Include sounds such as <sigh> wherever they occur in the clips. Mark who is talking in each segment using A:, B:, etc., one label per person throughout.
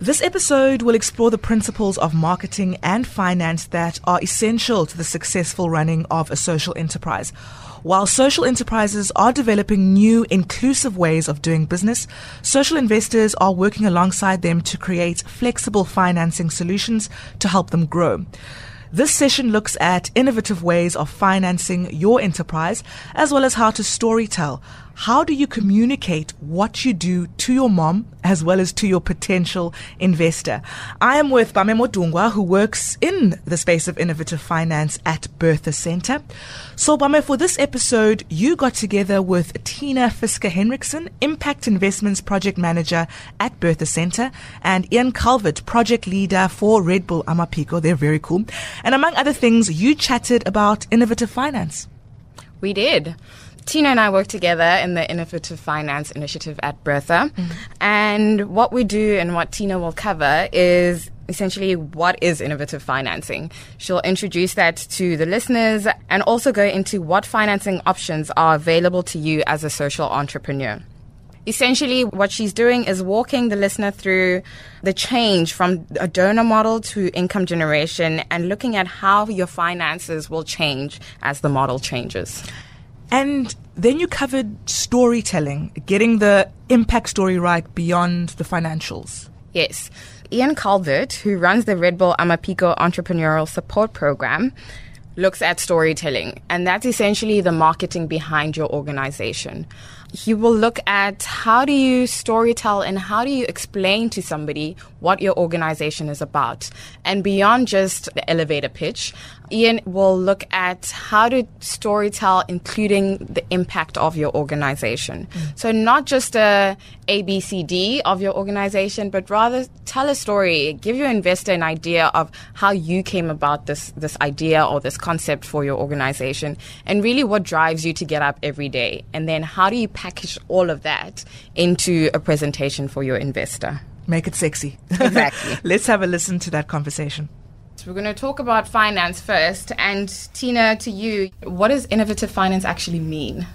A: This episode will explore the principles of marketing and finance that are essential to the successful running of a social enterprise. While social enterprises are developing new inclusive ways of doing business, social investors are working alongside them to create flexible financing solutions to help them grow. This session looks at innovative ways of financing your enterprise as well as how to storytell. How do you communicate what you do to your mom as well as to your potential investor? I am with Bame Modungwa, who works in the space of innovative finance at Bertha Center. So, Bame, for this episode, you got together with Tina Fisker Henriksen, Impact Investments Project Manager at Bertha Center, and Ian Calvert, Project Leader for Red Bull Amaphiko. They're very cool. And among other things, you chatted about innovative finance.
B: We did. Tina and I work together in the Innovative Finance Initiative at Bertha. Mm. And what we do and what Tina will cover is essentially what is innovative financing. She'll introduce that to the listeners and also go into what financing options are available to you as a social entrepreneur. Essentially, what she's doing is walking the listener through the change from a donor model to income generation and looking at how your finances will change as the model changes.
A: And then you covered storytelling, getting the impact story right beyond the financials.
B: Yes. Ian Calvert, who runs the Red Bull Amaphiko Entrepreneurial Support Program, looks at storytelling, and that's essentially the marketing behind your organization. He will look at how do you storytell and how do you explain to somebody what your organization is about. And beyond just the elevator pitch, Ian will look at how to storytell, including the impact of your organization. Mm. So not just a ABCD of your organization, but rather tell a story, give your investor an idea of how you came about this, this idea or this concept for your organization and really what drives you to get up every day. And then how do you package all of that into a presentation for your investor?
A: Make it sexy. <laughs>
B: Exactly.
A: Let's have a listen to that conversation.
B: We're going to talk about finance first. And Tina, to you, what does innovative finance actually mean?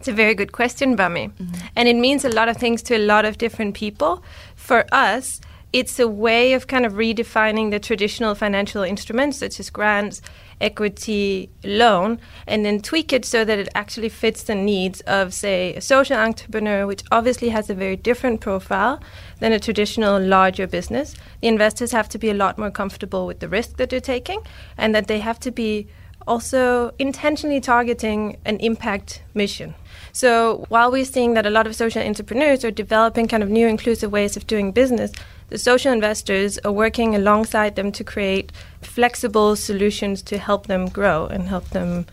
C: It's a very good question, Bame. Mm-hmm. And it means a lot of things to a lot of different people. For us, it's a way of kind of redefining the traditional financial instruments such as grants, equity, loan, and then tweak it so that it actually fits the needs of, say, a social entrepreneur, which obviously has a very different profile than a traditional larger business. The investors have to be a lot more comfortable with the risk that they're taking, and that they have to be also intentionally targeting an impact mission. So while we're seeing that a lot of social entrepreneurs are developing kind of new inclusive ways of doing business, the social investors are working alongside them to create flexible solutions to help them grow and help them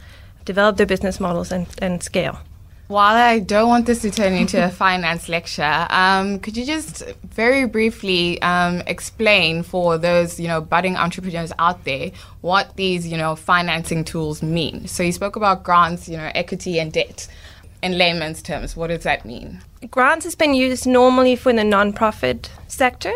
C: develop their business models and, and scale.
B: While I don't want this to turn into a <laughs> finance lecture, um, could you just very briefly um, explain for those you know budding entrepreneurs out there what these you know financing tools mean? So you spoke about grants, you know, equity and debt. In layman's terms, what does that mean?
C: Grants has been used normally for the nonprofit sector,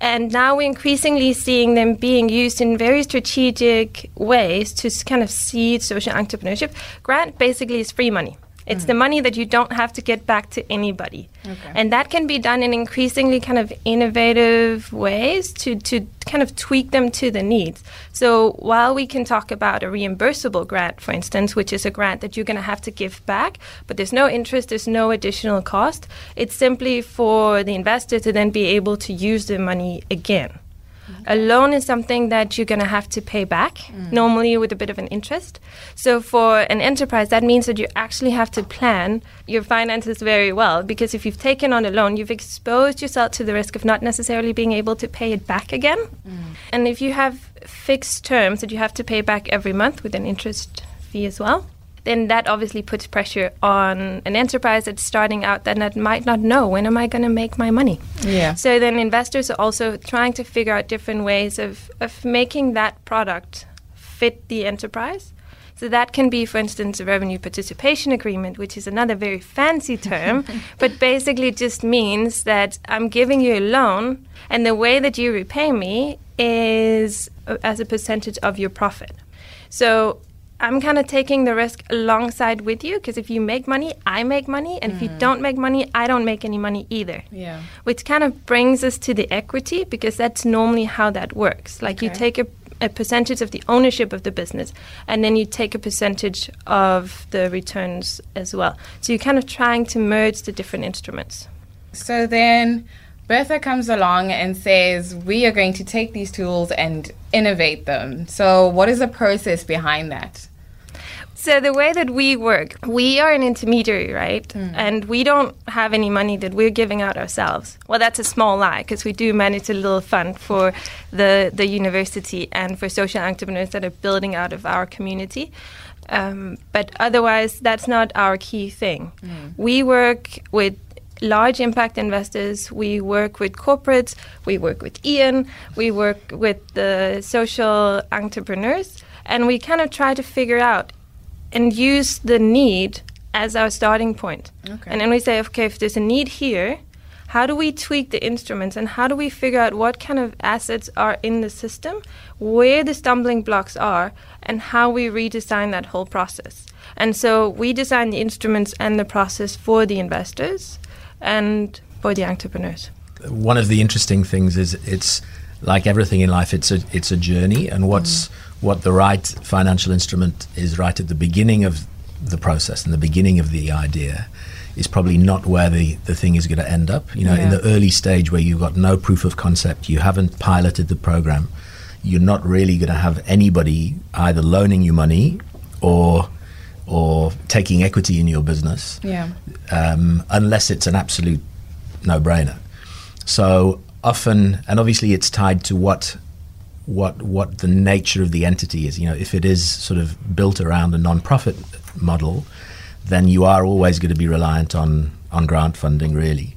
C: and now we're increasingly seeing them being used in very strategic ways to kind of seed social entrepreneurship. Grant basically is free money. It's mm. the money that you don't have to get back to anybody. Okay. And that can be done in increasingly kind of innovative ways to, to kind of tweak them to the needs. So while we can talk about a reimbursable grant, for instance, which is a grant that you're going to have to give back, but there's no interest, there's no additional cost, it's simply for the investor to then be able to use the money again. A loan is something that you're going to have to pay back, mm. normally with a bit of an interest. So for an enterprise, that means that you actually have to plan your finances very well because if you've taken on a loan, you've exposed yourself to the risk of not necessarily being able to pay it back again. Mm. And if you have fixed terms that you have to pay back every month with an interest fee as well, then that obviously puts pressure on an enterprise that's starting out that might not know when am I going to make my money.
B: Yeah.
C: So then investors are also trying to figure out different ways of, of making that product fit the enterprise. So that can be, for instance, a revenue participation agreement, which is another very fancy term, <laughs> but basically just means that I'm giving you a loan, and the way that you repay me is uh, as a percentage of your profit. So I'm kind of taking the risk alongside with you because if you make money, I make money, and mm. if you mm. don't make money, I don't make any money either.
B: Yeah.
C: Which kind of brings us to the equity because that's normally how that works. Like okay. you take a a percentage of the ownership of the business, and then you take a percentage of the returns as well. So you're kind of trying to merge the different instruments.
B: So then Bertha comes along and says, We are going to take these tools and innovate them. So, what is the process behind that?
C: So the way that we work, we are an intermediary, right? Mm. And we don't have any money that we're giving out ourselves. Well, that's a small lie because we do manage a little fund for the the university and for social entrepreneurs that are building out of our community. Um, but otherwise, that's not our key thing. Mm. We work with large impact investors. We work with corporates. We work with Ian. We work with the social entrepreneurs. And we kind of try to figure out and use the need as our starting point. Okay. And then we say, okay, if there's a need here, how do we tweak the instruments and how do we figure out what kind of assets are in the system, where the stumbling blocks are, and how we redesign that whole process? And so we design the instruments and the process for the investors and for the entrepreneurs.
D: One of the interesting things is it's like everything in life, it's a it's a journey, and what's mm what the right financial instrument is right at the beginning of the process and the beginning of the idea is probably not where the, the thing is going to end up. You know, yeah. in the early stage where you've got no proof of concept, you haven't piloted the program, you're not really going to have anybody either loaning you money or or taking equity in your business,
B: yeah.
D: um, unless it's an absolute no-brainer. So often, and obviously, it's tied to what what what the nature of the entity is. You know, if it is sort of built around a non-profit model, then you are always going to be reliant on on grant funding, really.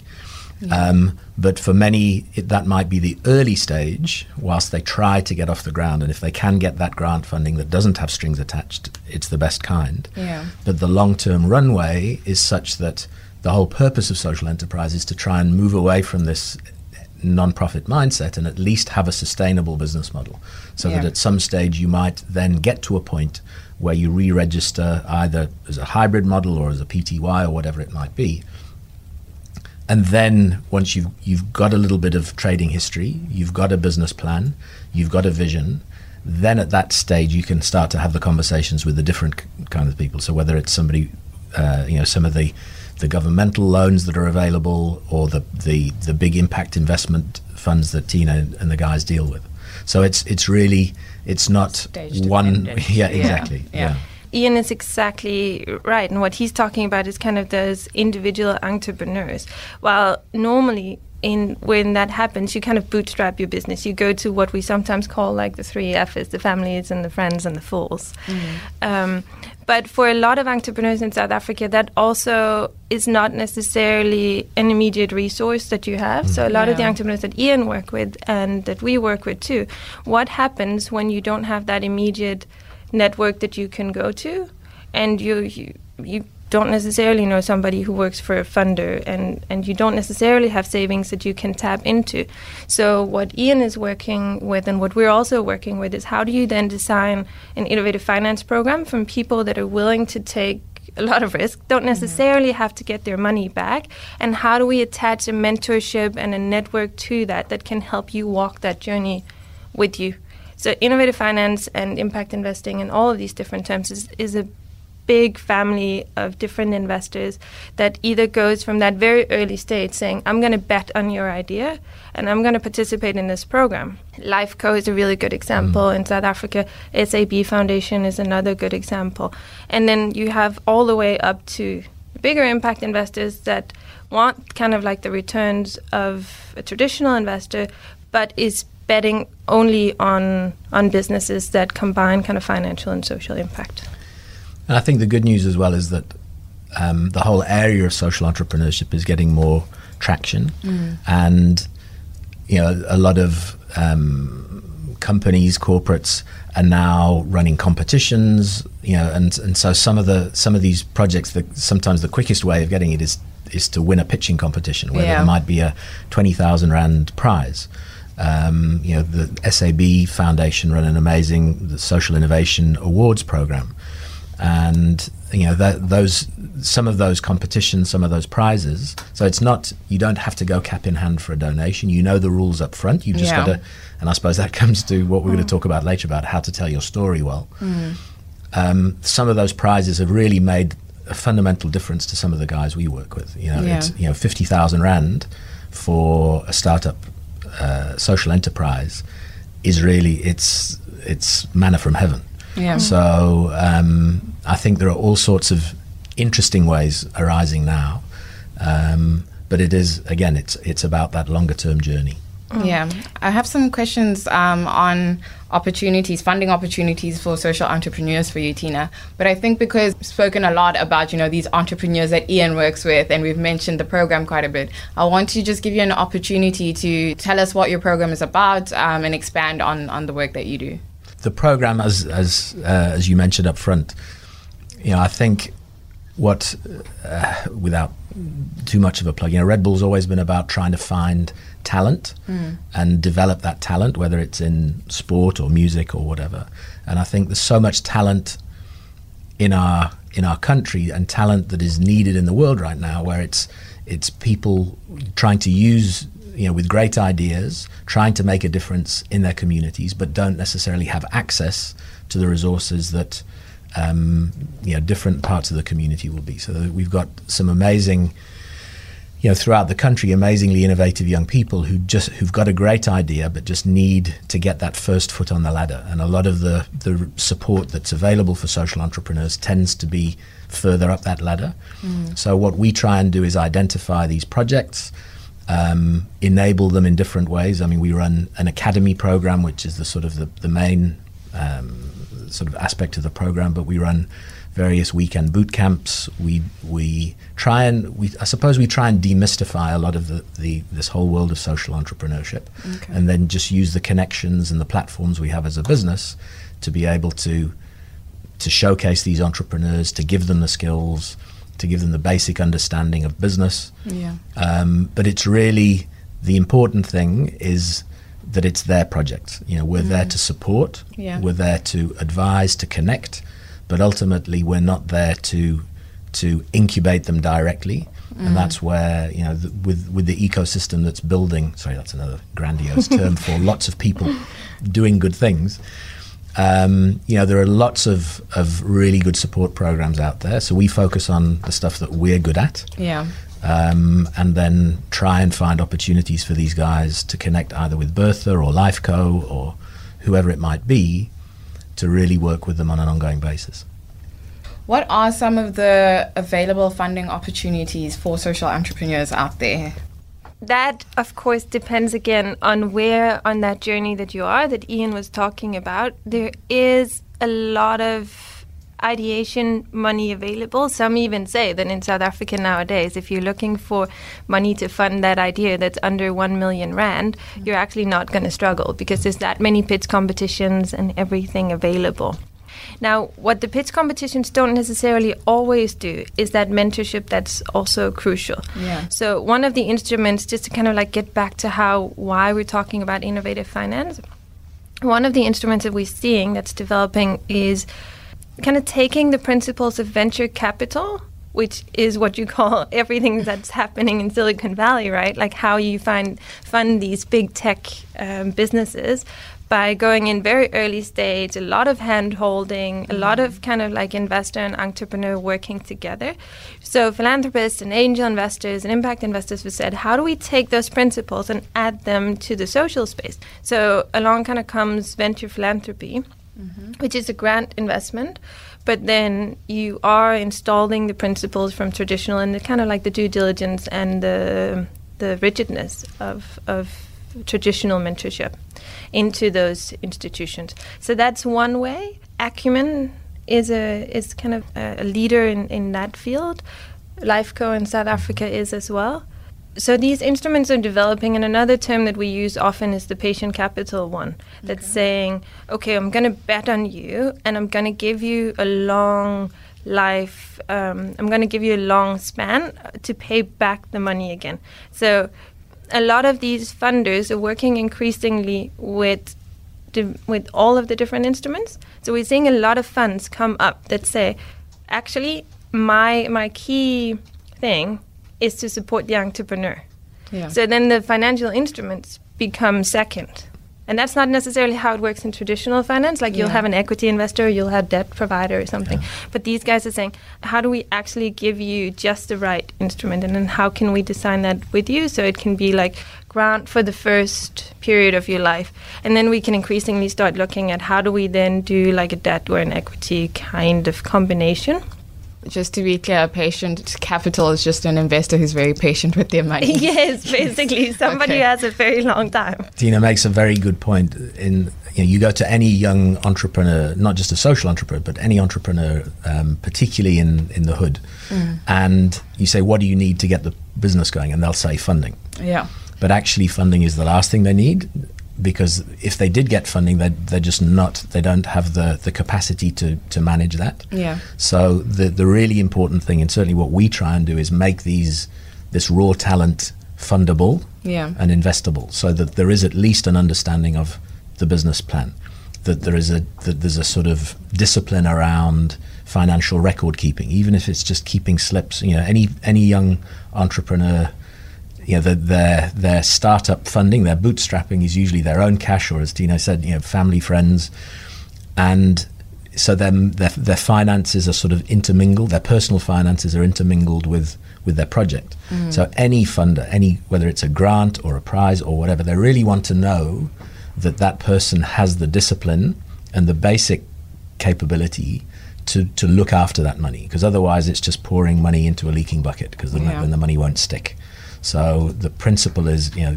D: Yeah. Um, but for many, it, that might be the early stage whilst they try to get off the ground. And if they can get that grant funding that doesn't have strings attached, it's the best kind.
B: Yeah.
D: But the long term runway is such that the whole purpose of social enterprise is to try and move away from this non-profit mindset and at least have a sustainable business model. So yeah. that at some stage you might then get to a point where you re-register either as a hybrid model or as a PTY or whatever it might be. And then once you've you've got a little bit of trading history you've got a business plan you've got a vision then at that stage you can start to have the conversations with the different kind of people. So whether it's somebody uh, you know some of the the governmental loans that are available or the, the, the big impact investment funds that Tina and the guys deal with. So it's it's really it's not
B: Stage
D: one <laughs> yeah exactly yeah. yeah.
C: Ian is exactly right, and what he's talking about is kind of those individual entrepreneurs. While normally in when that happens, you kind of bootstrap your business. You go to what we sometimes call like the three F's: the families and the friends and the fools. Mm. Um, but for a lot of entrepreneurs in South Africa, that also is not necessarily an immediate resource that you have. So a lot yeah. of the entrepreneurs that Ian work with and that we work with too, what happens when you don't have that immediate network that you can go to, and you you, you don't necessarily know somebody who works for a funder and, and you don't necessarily have savings that you can tap into. So, what Ian is working with and what we're also working with is how do you then design an innovative finance program from people that are willing to take a lot of risk, don't mm-hmm. necessarily mm-hmm. have to get their money back, and how do we attach a mentorship and a network to that that can help you walk that journey with you? So, innovative finance and impact investing and all of these different terms is, is a big family of different investors that either goes from that very early stage saying, I'm going to bet on your idea and I'm going to participate in this program. Lifeco is a really good example mm. in South Africa. SAB Foundation is another good example. And then you have all the way up to bigger impact investors that want kind of like the returns of a traditional investor, but is betting only on on businesses that combine kind of financial and social impact.
D: And I think the good news as well is that um, the whole area of social entrepreneurship is getting more traction, mm. and you know a lot of um, companies, corporates are now running competitions. You know, and and so some of the some of these projects, that sometimes the quickest way of getting it is is to win a pitching competition where yeah. there might be a twenty thousand rand prize. Um, you know, the SAB Foundation run an amazing social innovation awards program and you know that, those some of those competitions, some of those prizes. So it's not you don't have to go cap in hand for a donation. You know the rules up front. You just
B: Yeah.
D: got to, and I suppose that <laughs> comes to what we're going to talk about later about how to tell your story well. Um, some of those prizes have really made a fundamental difference to some of the guys we work with. You know,
B: Yeah.
D: it's you know fifty thousand rand for a startup uh, social enterprise is really it's it's manna from heaven.
B: Yeah.
D: So um, I think there are all sorts of interesting ways arising now, um, but it is again it's it's about that longer term journey.
B: Yeah, I have some questions um, on opportunities, funding opportunities for social entrepreneurs for you, Tina. But I think because we've spoken a lot about you know these entrepreneurs that Ian works with, and we've mentioned the program quite a bit. I want to just give you an opportunity to tell us what your program is about um, and expand on on the work that you do.
D: The program, as as uh, as you mentioned up front, you know, I think what, uh, without too much of a plug, you know, Red Bull's always been about trying to find talent and develop that talent, whether it's in sport or music or whatever. And I think there's so much talent in our in our country and talent that is needed in the world right now, where it's it's people trying to use you know with great ideas, trying to make a difference in their communities, but don't necessarily have access to the resources that um, you know different parts of the community will be. So we've got some amazing. You know, throughout the country, amazingly innovative young people who just who've got a great idea, but just need to get that first foot on the ladder. And a lot of the the support that's available for social entrepreneurs tends to be further up that ladder. So what we try and do is identify these projects, um, enable them in different ways. I mean, we run an academy program, which is the sort of the, the main um, sort of aspect of the program, but we run various weekend boot camps. We we try and we I suppose we try and demystify a lot of the, the this whole world of social entrepreneurship, and then just use the connections and the platforms we have as a business to be able to to showcase these entrepreneurs, to give them the skills, to give them the basic understanding of business.
B: Yeah.
D: Um, but it's really the important thing is that it's their project. You know, we're there to support,
B: Yeah.
D: we're there to advise, to connect, but ultimately we're not there to to incubate them directly. And that's where you know, the, with with the ecosystem that's building. Sorry, that's another grandiose term for lots of people <laughs> doing good things. Um, you know, there are lots of, of really good support programs out there. So we focus on the stuff that we're good at
B: Yeah.
D: um, and then try and find opportunities for these guys to connect either with Bertha or Lifeco or whoever it might be to really work with them on an ongoing basis.
B: What are some of the available funding opportunities for social entrepreneurs out there?
C: That, of course, depends again on where on that journey that you are, that Ian was talking about. There is a lot of ideation money available. Some even say that in South Africa nowadays, if you're looking for money to fund that idea that's under 1 million rand, mm. you're actually not going to struggle because there's that many pitch competitions and everything available. Now, what the pitch competitions don't necessarily always do is that mentorship that's also crucial.
B: Yeah.
C: So, one of the instruments, just to kind of like get back to how, why we're talking about innovative finance, one of the instruments that we're seeing that's developing is kind of taking the principles of venture capital, which is what you call <laughs> everything that's happening in Silicon Valley, right? Like how you find fund these big tech um, businesses by going in very early stage, a lot of hand holding, a lot mm. of kind of like investor and entrepreneur working together. So philanthropists and angel investors and impact investors have said, how do we take those principles and add them to the social space? So along kind of comes venture philanthropy mm-hmm. which is a grant investment, but then you are installing the principles from traditional and the kind of like the due diligence and the the rigidness of of traditional mentorship into those institutions. So that's one way. Acumen is a is kind of a, leader in, in that field. Lifeco in South Africa is as well. So these instruments are developing, and another term that we use often is the patient capital one. That's saying, okay, I'm going to bet on you, and I'm going to give you a long life. Um, I'm going to give you a long span to pay back the money again. So a lot of these funders are working increasingly with with all of the different instruments. So we're seeing a lot of funds come up that say, actually, my my key thing is to support the entrepreneur.
B: Yeah.
C: So then the financial instruments become second. And that's not necessarily how it works in traditional finance. Like you'll have an equity investor, you'll have debt provider or something. But these guys are saying, how do we actually give you just the right instrument, and then how can we design that with you so it can be like grant for the first period of your life, and then we can increasingly start looking at how do we then do like a debt or an equity kind of combination.
B: Just to be clear, patient capital is just an investor who's very patient with their money. <laughs>
C: yes, basically <laughs> somebody
B: Okay.
C: who has a very long time.
D: Tina makes a very good point. In you, know, you go to any young entrepreneur, not just a social entrepreneur, but any entrepreneur, um, particularly in in the hood, and you say, "What do you need to get the business going?" And they'll say, "Funding."
B: Yeah.
D: But actually, funding is the last thing they need because if they did get funding, they they're just not. They don't have the the capacity to to manage that.
B: Yeah.
D: So the the really important thing, and certainly what we try and do, is make these this raw talent fundable
B: Yeah.
D: and investable, so that there is at least an understanding of the business plan, that there is a that there's a sort of discipline around financial record keeping, even if it's just keeping slips. You know, any any young entrepreneur. You know, the, their their startup funding, their bootstrapping is usually their own cash, or as Tina said, you know, family, friends, and so then their, their finances are sort of intermingled. Their personal finances are intermingled with with their project. Mm. So any funder, any whether it's a grant or a prize or whatever, they really want to know that that person has the discipline and the basic capability to, to look after that money because otherwise it's just pouring money into a leaking bucket because
B: Yeah.
D: then the money won't stick. So the principle is you know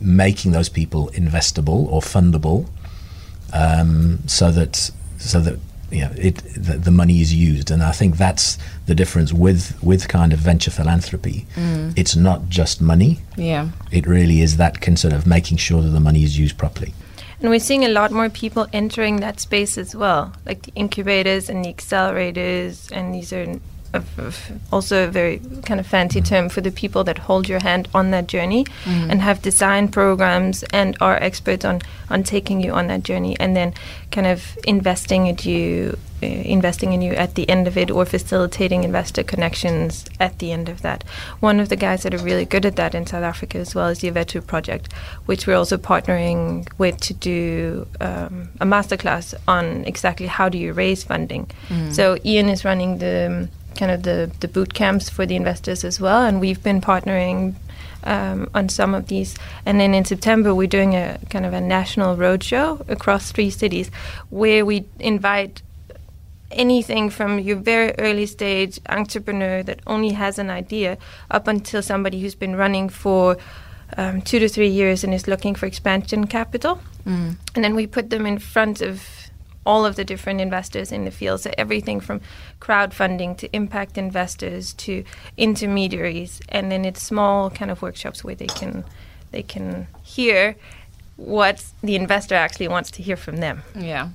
D: making those people investable or fundable um, so that so that you know it the, the money is used. And I think that's the difference with with kind of venture philanthropy. It's not just money.
B: Yeah.
D: it really is that concern of making sure that the money is used properly.
C: And we're seeing a lot more people entering that space as well, like the incubators and the accelerators, and these are a, also a very kind of fancy term for the people that hold your hand on that journey and have designed programs and are experts on on taking you on that journey, and then kind of investing at you, uh, investing in you at the end of it, or facilitating investor connections at the end of that. One of the guys that are really good at that in South Africa as well is the Awethu project, which we're also partnering with to do um, a masterclass on exactly how do you raise funding. So Ian is running the um, kind of the, the boot camps for the investors as well, and we've been partnering um, on some of these. And then in September, we're doing a kind of a national roadshow across three cities where we invite anything from your very early stage entrepreneur that only has an idea up until somebody who's been running for um, two to three years and is looking for expansion capital. And then we put them in front of all of the different investors in the field. So everything from crowdfunding to impact investors to intermediaries, and then it's small kind of workshops where they can they can hear what the investor actually wants to hear from them.
B: Yeah.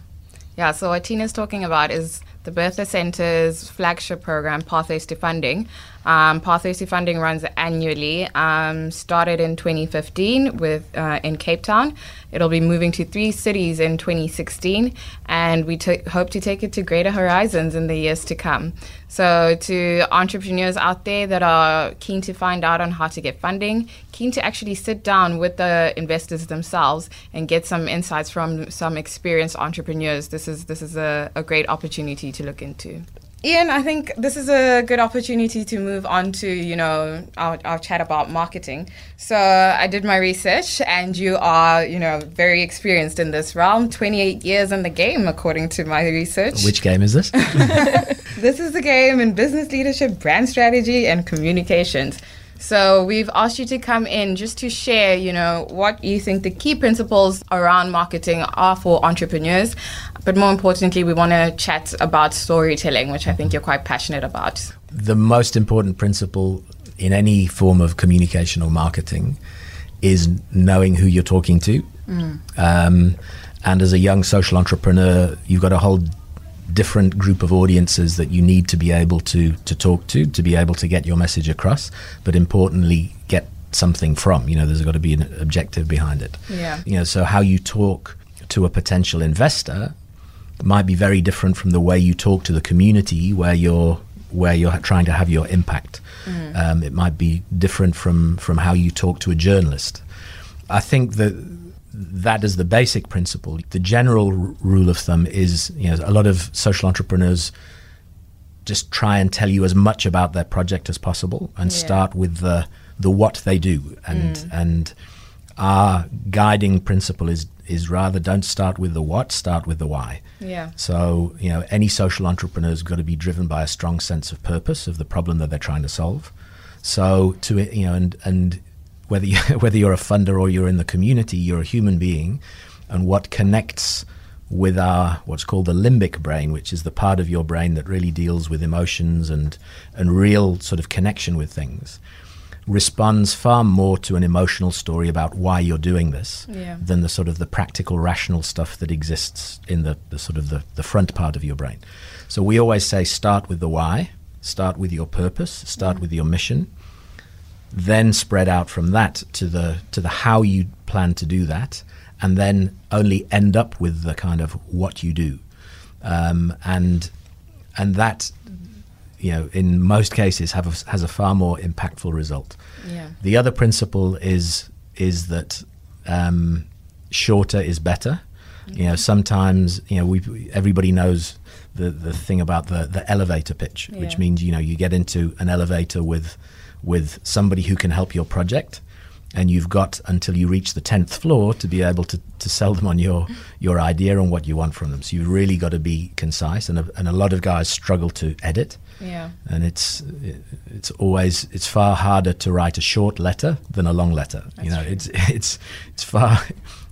B: Yeah, so what Tina's talking about is the Bertha Center's flagship program, Pathways to Funding. Um, Funding runs annually. Um, started in 2015 with uh, in Cape Town. It'll be moving to three cities in 2016, and we ta- hope to take it to greater horizons in the years to come. So, to entrepreneurs out there that are keen to find out on how to get funding, keen to actually sit down with the investors themselves and get some insights from some experienced entrepreneurs, this is this is a, a great opportunity to look into. Ian, I think this is a good opportunity to move on to, you know, our, our chat about marketing. So I did my research and you are, you know, very experienced in this realm, 28 years in the game, according to my research.
D: which game is this <laughs>
B: This is the game in business leadership, brand strategy, and communications. So we've asked you to come in just to share, you know, what you think the key principles around marketing are for entrepreneurs. But more importantly, we want to chat about storytelling, which I think you're quite passionate about.
D: the most important principle in any form of communication or marketing is knowing who you're talking to. Um, and as a young social entrepreneur, you've got a whole different group of audiences that you need to be able to to talk to to be able to get your message across but importantly get something from you know there's got to be an objective behind it
B: Yeah.
D: you know so how you talk to a potential investor might be very different from the way you talk to the community where you're where you're trying to have your impact. Mm. Um, it might be different from from how you talk to a journalist. I think that that is the basic principle. The general r- rule of thumb is, you know, a lot of social entrepreneurs just try and tell you as much about their project as possible and yeah. start with the the what they do and mm. and our guiding principle is is rather don't start with the what, start with the why.
B: Yeah.
D: So, you know, any social entrepreneur's got to be driven by a strong sense of purpose of the problem that they're trying to solve. So to you know and and whether you, <laughs> whether you're a funder or you're in the community, you're a human being and what connects with our what's called the limbic brain, which is the part of your brain that really deals with emotions and and real sort of connection with things responds far more to an emotional story about why you're doing this
B: yeah.
D: than the sort of the practical rational stuff that exists in the, the sort of the, the front part of your brain so we always say start with the why start with your purpose start mm with your mission then spread out from that to the to the how you plan to do that and then only end up with the kind of what you do um, and and that you know, in most cases, have a, has a far more impactful result.
B: Yeah.
D: The other principle is is that um, shorter is better. You know, sometimes you know we everybody knows the the thing about the the elevator pitch, yeah. which means you know you get into an elevator with with somebody who can help your project, and you've got until you reach the 10th floor to be able to, to sell them on your, your idea and what you want from them. So you've really got to be concise, and a, and a lot of guys struggle to edit.
B: Yeah.
D: And it's it's always it's far harder to write a short letter than a long letter. That's you know, true. it's <laughs> it's it's far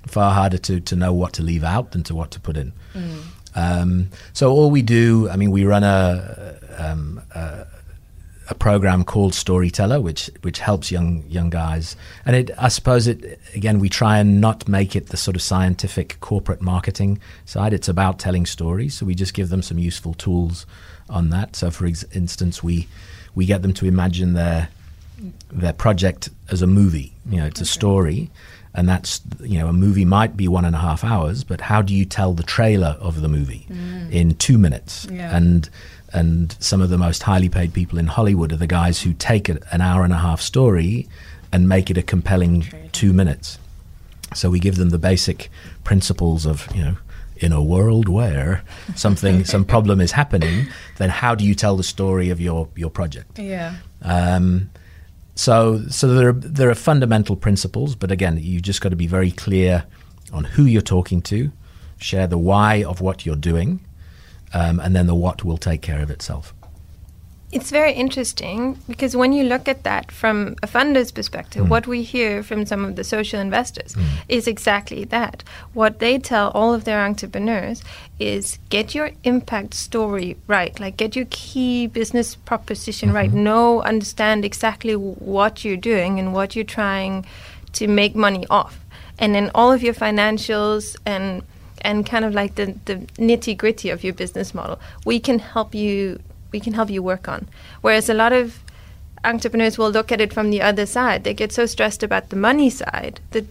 D: far harder to, to know what to leave out than to what to put in. Mm. Um, so all we do, I mean, we run a, um, a a program called Storyteller, which which helps young young guys. And it, I suppose it again, we try and not make it the sort of scientific corporate marketing side. It's about telling stories, so we just give them some useful tools on that. So, for ex- instance, we we get them to imagine their their project as a movie. You know, it's okay. a story, and that's you know a movie might be one and a half hours, but how do you tell the trailer of the movie mm. in two minutes?
B: Yeah.
D: And and some of the most highly paid people in Hollywood are the guys who take an hour and a half story and make it a compelling two minutes. So we give them the basic principles of, you know, in a world where something, <laughs> some problem is happening, then how do you tell the story of your, your project?
B: Yeah.
D: Um, so, so there are, there are fundamental principles, but again, you just got to be very clear on who you're talking to, share the why of what you're doing, um, and then the what will take care of itself.
C: It's very interesting because when you look at that from a funder's perspective, mm. what we hear from some of the social investors mm. is exactly that. What they tell all of their entrepreneurs is get your impact story right, like get your key business proposition mm-hmm. right, know, understand exactly what you're doing and what you're trying to make money off. And then all of your financials and and kind of like the, the nitty gritty of your business model, we can help you. We can help you work on. Whereas a lot of entrepreneurs will look at it from the other side. They get so stressed about the money side that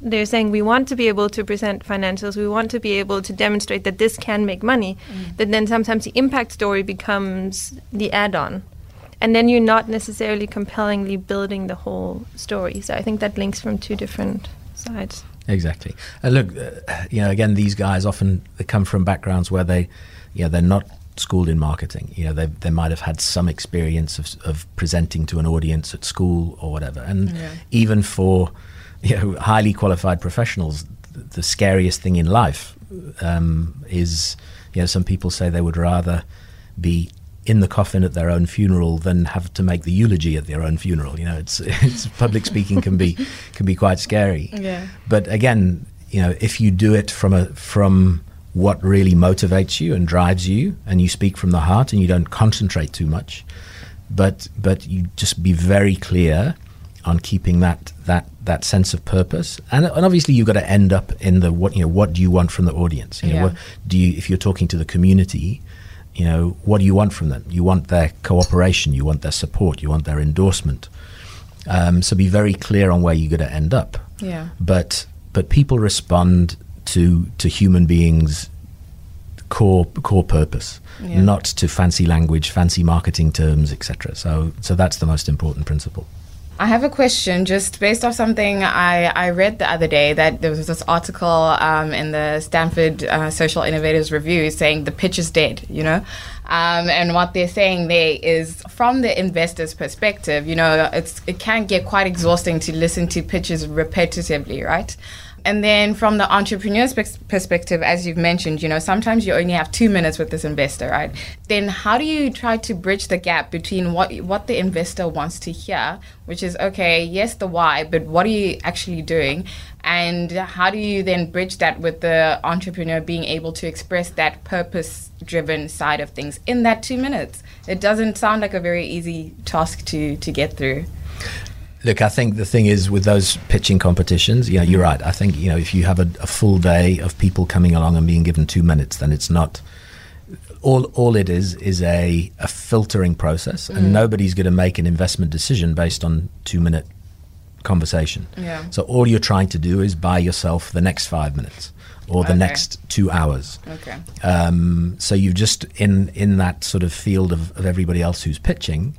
C: they're saying we want to be able to present financials, we want to be able to demonstrate that this can make money. Mm. That then sometimes the impact story becomes the add-on, and then you're not necessarily compellingly building the whole story. So I think that links from two different sides.
D: Exactly. And look, uh, you know, again, these guys often they come from backgrounds where they, you know, they're not schooled in marketing. You know, they they might have had some experience of of presenting to an audience at school or whatever. And yeah. even for you know highly qualified professionals, the scariest thing in life um, is you know some people say they would rather be in the coffin at their own funeral than have to make the eulogy at their own funeral. You know, it's, <laughs> it's public speaking can be can be quite scary.
B: Yeah.
D: But again, you know, if you do it from a from what really motivates you and drives you, and you speak from the heart, and you don't concentrate too much, but but you just be very clear on keeping that that that sense of purpose, and, and obviously you've got to end up in the what you know what do you want from the audience? You
B: yeah.
D: know, what do you if you're talking to the community you know, what do you want from them? You want their cooperation, you want their support, you want their endorsement. Um, so be very clear on where you're going to end up.
B: Yeah.
D: But but people respond to to human beings' core core purpose,
B: Yeah.
D: not to fancy language, fancy marketing terms, etc. So so that's the most important principle.
B: I have a question just based off something I, I read the other day that there was this article um, in the Stanford uh, Social Innovation Review saying the pitch is dead, you know? Um, and what they're saying there is from the investor's perspective, you know, it's, it can get quite exhausting to listen to pitches repetitively, right? And then from the entrepreneur's perspective, as you've mentioned, you know, sometimes you only have two minutes with this investor, right? Then how do you try to bridge the gap between what what the investor wants to hear, which is okay, yes, the why, but what are you actually doing? And how do you then bridge that with the entrepreneur being able to express that purpose driven side of things in that two minutes? It doesn't sound like a very easy task to, to get through.
D: Look, I think the thing is with those pitching competitions, yeah, you're right. I think you know if you have a, a full day of people coming along and being given two minutes, then it's not. All, all it is is a, a filtering process, and nobody's going to make an investment decision based on two minute conversation.
B: Yeah.
D: So all you're trying to do is buy yourself the next five minutes or the
B: Okay.
D: next two hours.
B: Okay.
D: Um, so you've just in in that sort of field of, of everybody else who's pitching,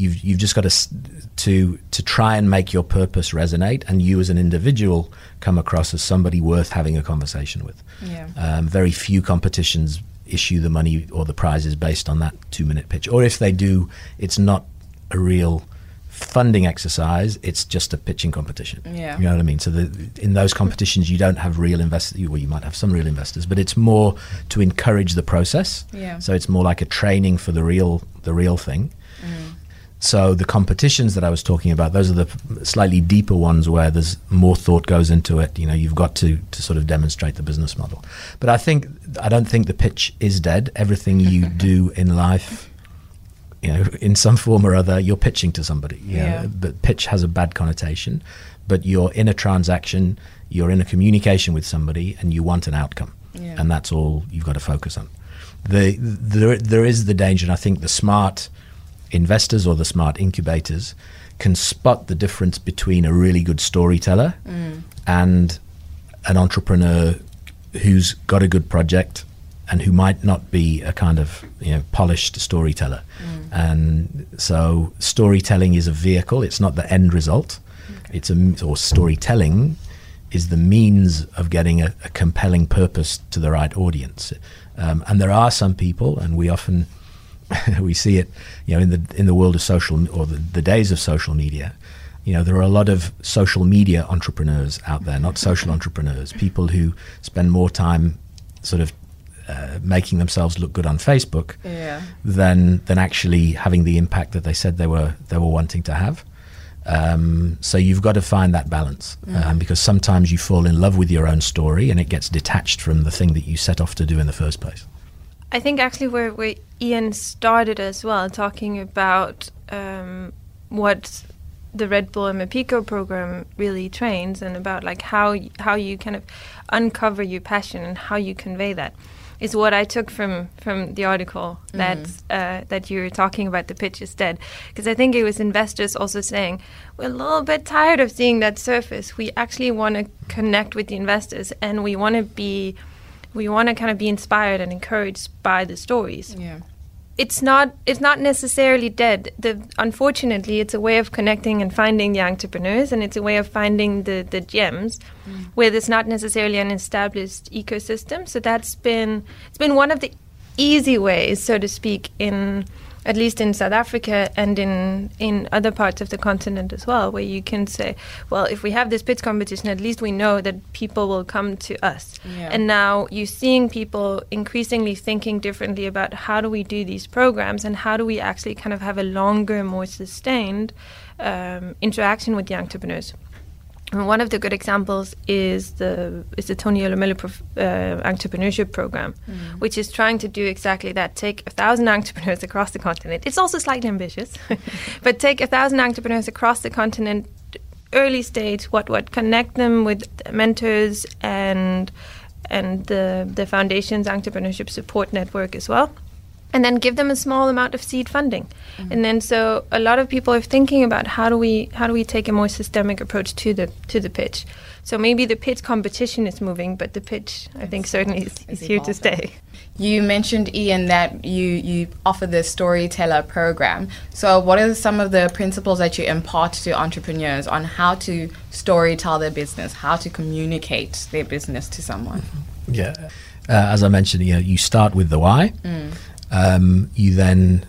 D: you've you've just got to to to try and make your purpose resonate, and you as an individual come across as somebody worth having a conversation with.
B: Yeah.
D: Um, very few competitions issue the money or the prizes based on that two minute pitch, or if they do, it's not a real funding exercise. It's just a pitching competition.
B: Yeah.
D: You know what I mean? So the, in those competitions, you don't have real investors. Well, you might have some real investors, but it's more to encourage the process.
B: Yeah.
D: So it's more like a training for the real the real thing.
B: Mm.
D: So the competitions that I was talking about, those are the slightly deeper ones where there's more thought goes into it. You know, you've got to to sort of demonstrate the business model. But I think I don't think the pitch is dead. Everything you <laughs> do in life you know, in some form or other, you're pitching to somebody.
B: Yeah.
D: know, but pitch has a bad connotation. But you're in a transaction, you're in a communication with somebody, and you want an outcome,
B: Yeah.
D: and that's all you've got to focus on. The there there is the danger, and I think the smart investors or the smart incubators can spot the difference between a really good storyteller mm. and an entrepreneur who's got a good project and who might not be a kind of you know polished storyteller. Mm. And so storytelling is a vehicle; it's not the end result. Mm. It's a or storytelling is the means of getting a, a compelling purpose to the right audience. Um, and there are some people, and we often <laughs> we see it, you know, in the in the world of social or the, the days of social media. You know, there are a lot of social media entrepreneurs out there, not social <laughs> entrepreneurs. People who spend more time, sort of, uh, making themselves look good on Facebook
B: Yeah.
D: than than actually having the impact that they said they were they were wanting to have. Um, so you've got to find that balance um, because sometimes you fall in love with your own story and it gets detached from the thing that you set off to do in the first place.
C: I think actually where, where Ian started as well, talking about um, what the Red Bull Amaphiko program really trains, and about like how how you kind of uncover your passion and how you convey that, is what I took from from the article that uh, that you were talking about. The pitch is dead, because I think it was investors also saying we're a little bit tired of seeing that surface. We actually want to connect with the investors, and we want to be we want to kind of be inspired and encouraged by the stories.
B: Yeah.
C: It's not it's not necessarily dead. The unfortunately, it's a way of connecting and finding the entrepreneurs, and it's a way of finding the the gems mm. where there's not necessarily an established ecosystem. So that's been it's been one of the easy ways, so to speak, in at least in South Africa and in in other parts of the continent as well, where you can say, well, if we have this pitch competition, at least we know that people will come to us.
B: Yeah.
C: And now you're seeing people increasingly thinking differently about how do we do these programs and how do we actually kind of have a longer, more sustained um, interaction with the entrepreneurs. And one of the good examples is the is the Tony Elumelu prof, uh, entrepreneurship program, which is trying to do exactly that. Take a thousand entrepreneurs across the continent. It's also slightly ambitious, <laughs> but take a thousand entrepreneurs across the continent, early stage. What what connect them with mentors and and the the foundation's entrepreneurship support network as well and then give them a small amount of seed funding. Mm-hmm. And then so a lot of people are thinking about how do we how do we take a more systemic approach to the to the pitch. So maybe the pitch competition is moving, but the pitch I think certainly is, is here to stay.
B: You mentioned Ian that you you offer the storyteller program. So what are some of the principles that you impart to entrepreneurs on how to story tell their business, how to communicate their business to someone?
D: Yeah. Uh, as I mentioned, you know, you start with the why. Mm um, you then,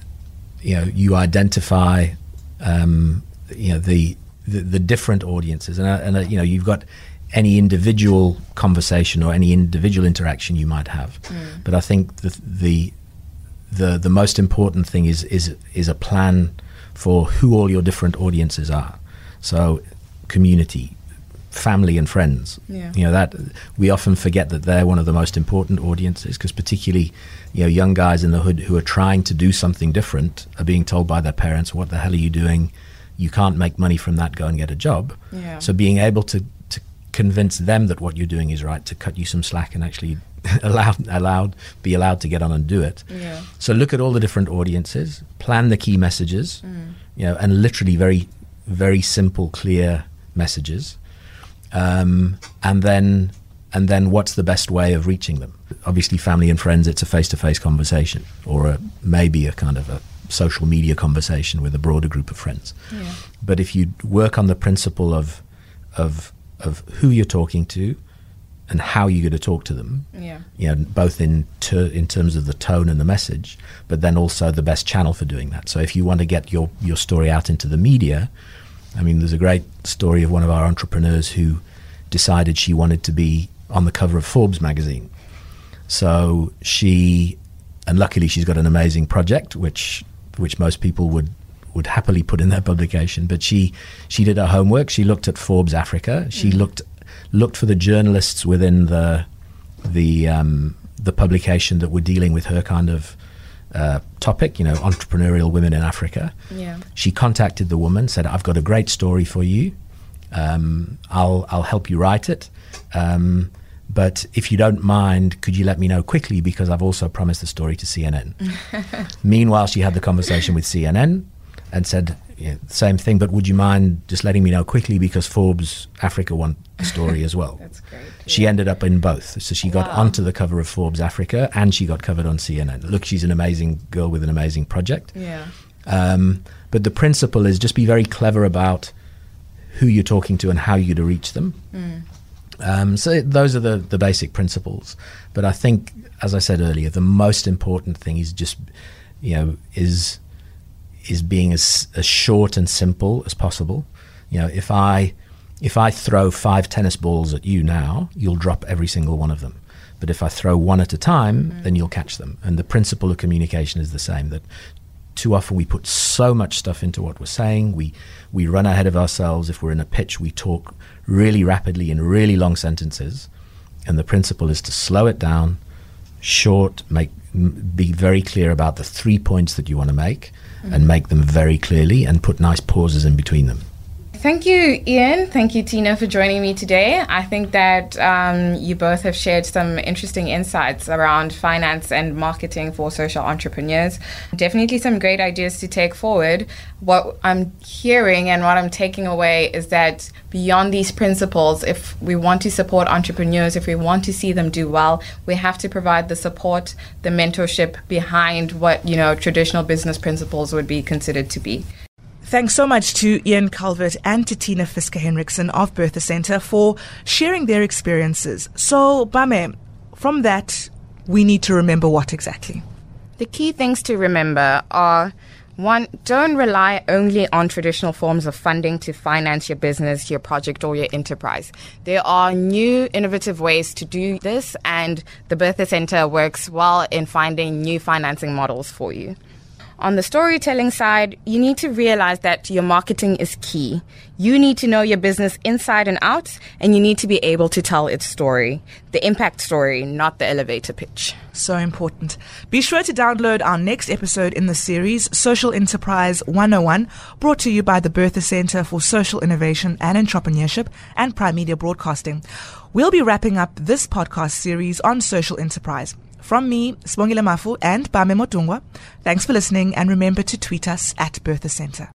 D: you know, you identify, um, you know, the, the, the different audiences, and, uh, and uh, you know, you've got any individual conversation or any individual interaction you might have. Mm. But I think the, the the the most important thing is is is a plan for who all your different audiences are. So, community, family and friends. Yeah. You know that we often forget that they're one of the most important audiences because particularly you know young guys in the hood who are trying to do something different are being told by their parents, "What the hell are you doing? You can't make money from that. Go and get a job." Yeah. So being able to to convince them that what you're doing is right, to cut you some slack and actually <laughs> allowed allowed be allowed to get on and do it. Yeah. So look at all the different audiences, plan the key messages, mm. you know, and literally very very simple, clear messages um, and then and then what's the best way of reaching them? Obviously, family and friends, it's a face-to-face conversation, or a, maybe a kind of a social media conversation with a broader group of friends. Yeah. But if you work on the principle of of of who you're talking to and how you're going to talk to them, yeah. you know, both in ter- in terms of the tone and the message, but then also the best channel for doing that. So if you want to get your your story out into the media, I mean, there's a great story of one of our entrepreneurs who decided she wanted to be on the cover of Forbes magazine. So she, and luckily she's got an amazing project, which which most people would would happily put in their publication. But she she did her homework. She looked at Forbes Africa. She mm. looked looked for the journalists within the the um, the publication that were dealing with her kind of uh, topic, you know, entrepreneurial women in Africa. Yeah. She contacted the woman, said, "I've got a great story for you. Um, I'll I'll help you write it. Um, but if you don't mind, could you let me know quickly because I've also promised the story to CNN." <laughs> Meanwhile, she had the conversation with CNN and said, yeah, same thing, but would you mind just letting me know quickly because Forbes Africa want the story as well. <laughs>
B: That's great.
D: She ended up in both. So she got wow. onto the cover of Forbes Africa and she got covered on CNN. Look, she's an amazing girl with an amazing project.
B: Yeah.
D: Um, but the principle is just be very clever about who you're talking to and how you're to reach them. Mm. Um, so those are the, the basic principles. But I think, as I said earlier, the most important thing is just, you know, is is being as, as short and simple as possible. You know, if I if I throw five tennis balls at you now, you'll drop every single one of them. But if I throw one at a time, mm. then you'll catch them. And the principle of communication is the same. That too often we put so much stuff into what we're saying. We we run ahead of ourselves. If we're in a pitch, we talk really rapidly in really long sentences. And the principle is to slow it down, short, make be very clear about the three points that you want to make mm-hmm. and make them very clearly and put nice pauses in between them.
B: Thank you, Ian. Thank you, Tina, for joining me today. I think that um, you both have shared some interesting insights around finance and marketing for social entrepreneurs. Definitely some great ideas to take forward. What I'm hearing and what I'm taking away is that beyond these principles, if we want to support entrepreneurs, if we want to see them do well, we have to provide the support, the mentorship behind what you know traditional business principles would be considered to be.
A: Thanks so much to Ian Calvert and to Tina Fisker Henriksen of Bertha Center for sharing their experiences. So, Bame, from that, we need to remember what exactly?
B: The key things to remember are one, don't rely only on traditional forms of funding to finance your business, your project, or your enterprise. There are new innovative ways to do this, and the Bertha Center works well in finding new financing models for you. On the storytelling side, you need to realize that your marketing is key. You need to know your business inside and out, and you need to be able to tell its story. The impact story, not the elevator pitch.
A: So important. Be sure to download our next episode in the series, Social Enterprise 101, brought to you by the Bertha Center for Social Innovation and Entrepreneurship and Prime Media Broadcasting. We'll be wrapping up this podcast series on social enterprise. From me, Sibongile Mafu and Bame Motungwa, thanks for listening and remember to tweet us at Bertha Center.